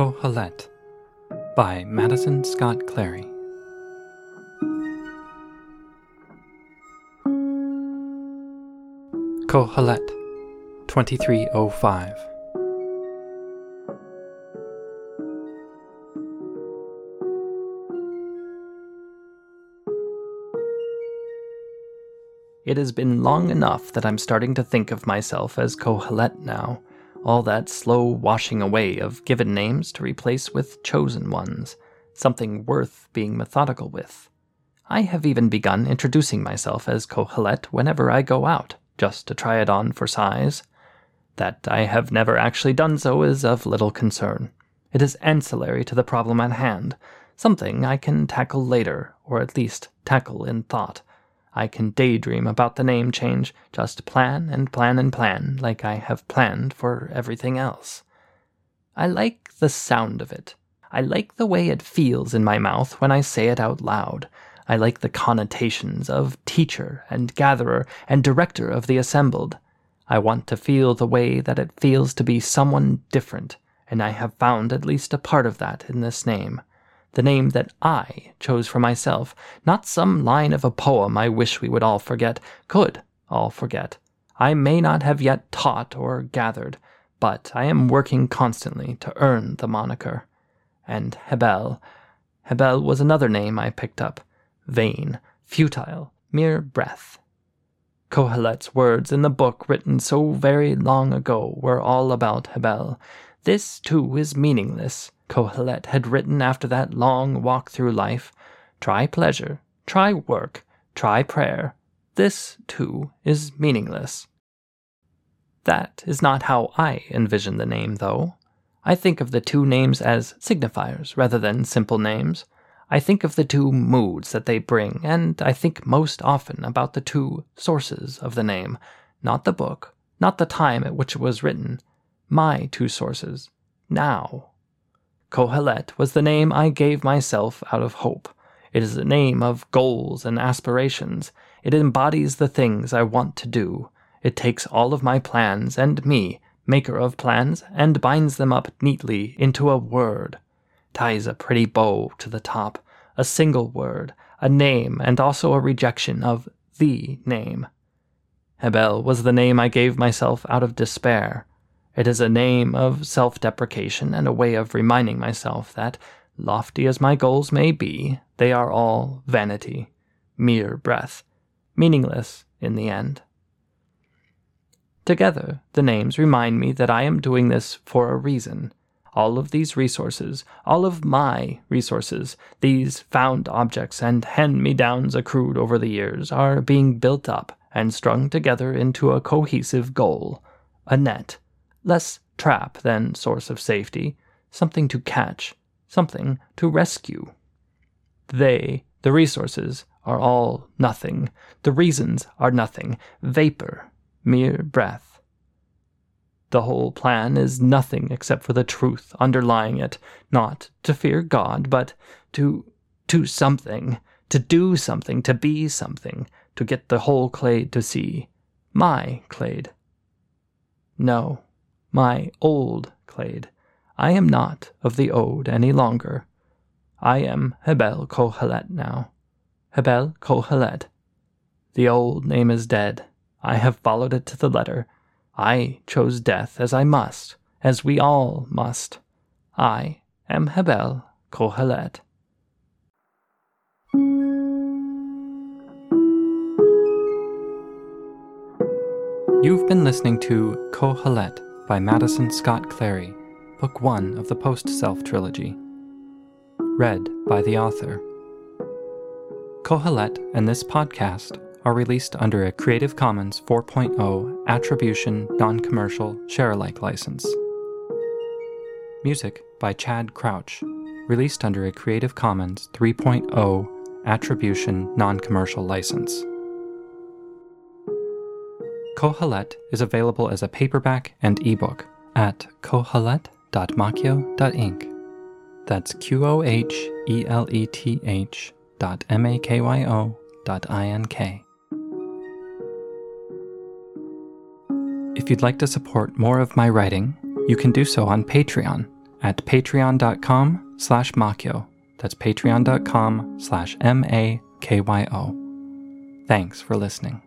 Qoheleth by Madison Scott Clary. Qoheleth 2305 It has been long enough that I'm starting to think of myself as Qoheleth now all that slow washing away of given names to replace with chosen ones, something worth being methodical with. I have even begun introducing myself as Qoheleth whenever I go out, just to try it on for size. That I have never actually done so is of little concern. It is ancillary to the problem at hand, something I can tackle later, or at least tackle in thought. I can daydream about the name change, just plan and plan and plan, like I have planned for everything else. I like the sound of it. I like the way it feels in my mouth when I say it out loud. I like the connotations of teacher and gatherer and director of the assembled. I want to feel the way that it feels to be someone different, and I have found at least a part of that in this name the name that I chose for myself, not some line of a poem I wish we would all forget, could all forget. I may not have yet taught or gathered, but I am working constantly to earn the moniker. And Hebel, Hebel was another name I picked up. Vain, futile, mere breath. Qoheleth's words in the book written so very long ago were all about Hebel. This, too, is meaningless. Qoheleth had written after that long walk through life try pleasure, try work, try prayer. This, too, is meaningless. That is not how I envision the name, though. I think of the two names as signifiers rather than simple names. I think of the two moods that they bring, and I think most often about the two sources of the name, not the book, not the time at which it was written, my two sources, now. Qoheleth was the name I gave myself out of hope. It is a name of goals and aspirations. It embodies the things I want to do. It takes all of my plans and me, maker of plans, and binds them up neatly into a word. Ties a pretty bow to the top, a single word, a name, and also a rejection of the name. Hebel was the name I gave myself out of despair. It is a name of self deprecation and a way of reminding myself that, lofty as my goals may be, they are all vanity, mere breath, meaningless in the end. Together, the names remind me that I am doing this for a reason. All of these resources, all of my resources, these found objects and hand me downs accrued over the years, are being built up and strung together into a cohesive goal, a net less trap than source of safety, something to catch, something to rescue. They, the resources, are all nothing. The reasons are nothing. Vapor, mere breath. The whole plan is nothing except for the truth underlying it, not to fear God, but to to something, to do something, to be something, to get the whole clade to see. My clade. No, my old clade. I am not of the ode any longer. I am Hebel Qoheleth now. Hebel Qoheleth. The old name is dead. I have followed it to the letter. I chose death as I must, as we all must. I am Hebel Qoheleth. You've been listening to Qoheleth by Madison Scott Clary, Book 1 of the Post Self Trilogy. Read by the author. Qoheleth and this podcast are released under a Creative Commons 4.0 Attribution Non Commercial Share-alike license. Music by Chad Crouch, released under a Creative Commons 3.0 Attribution Non Commercial license. Qoheleth is available as a paperback and ebook at qoheleth.makyo.ink. That's Q O H E L E T H dot M A K Y O dot I N K. If you'd like to support more of my writing, you can do so on Patreon at patreon.com slash makyo. That's patreon.com slash M-A-K-Y-O. Thanks for listening.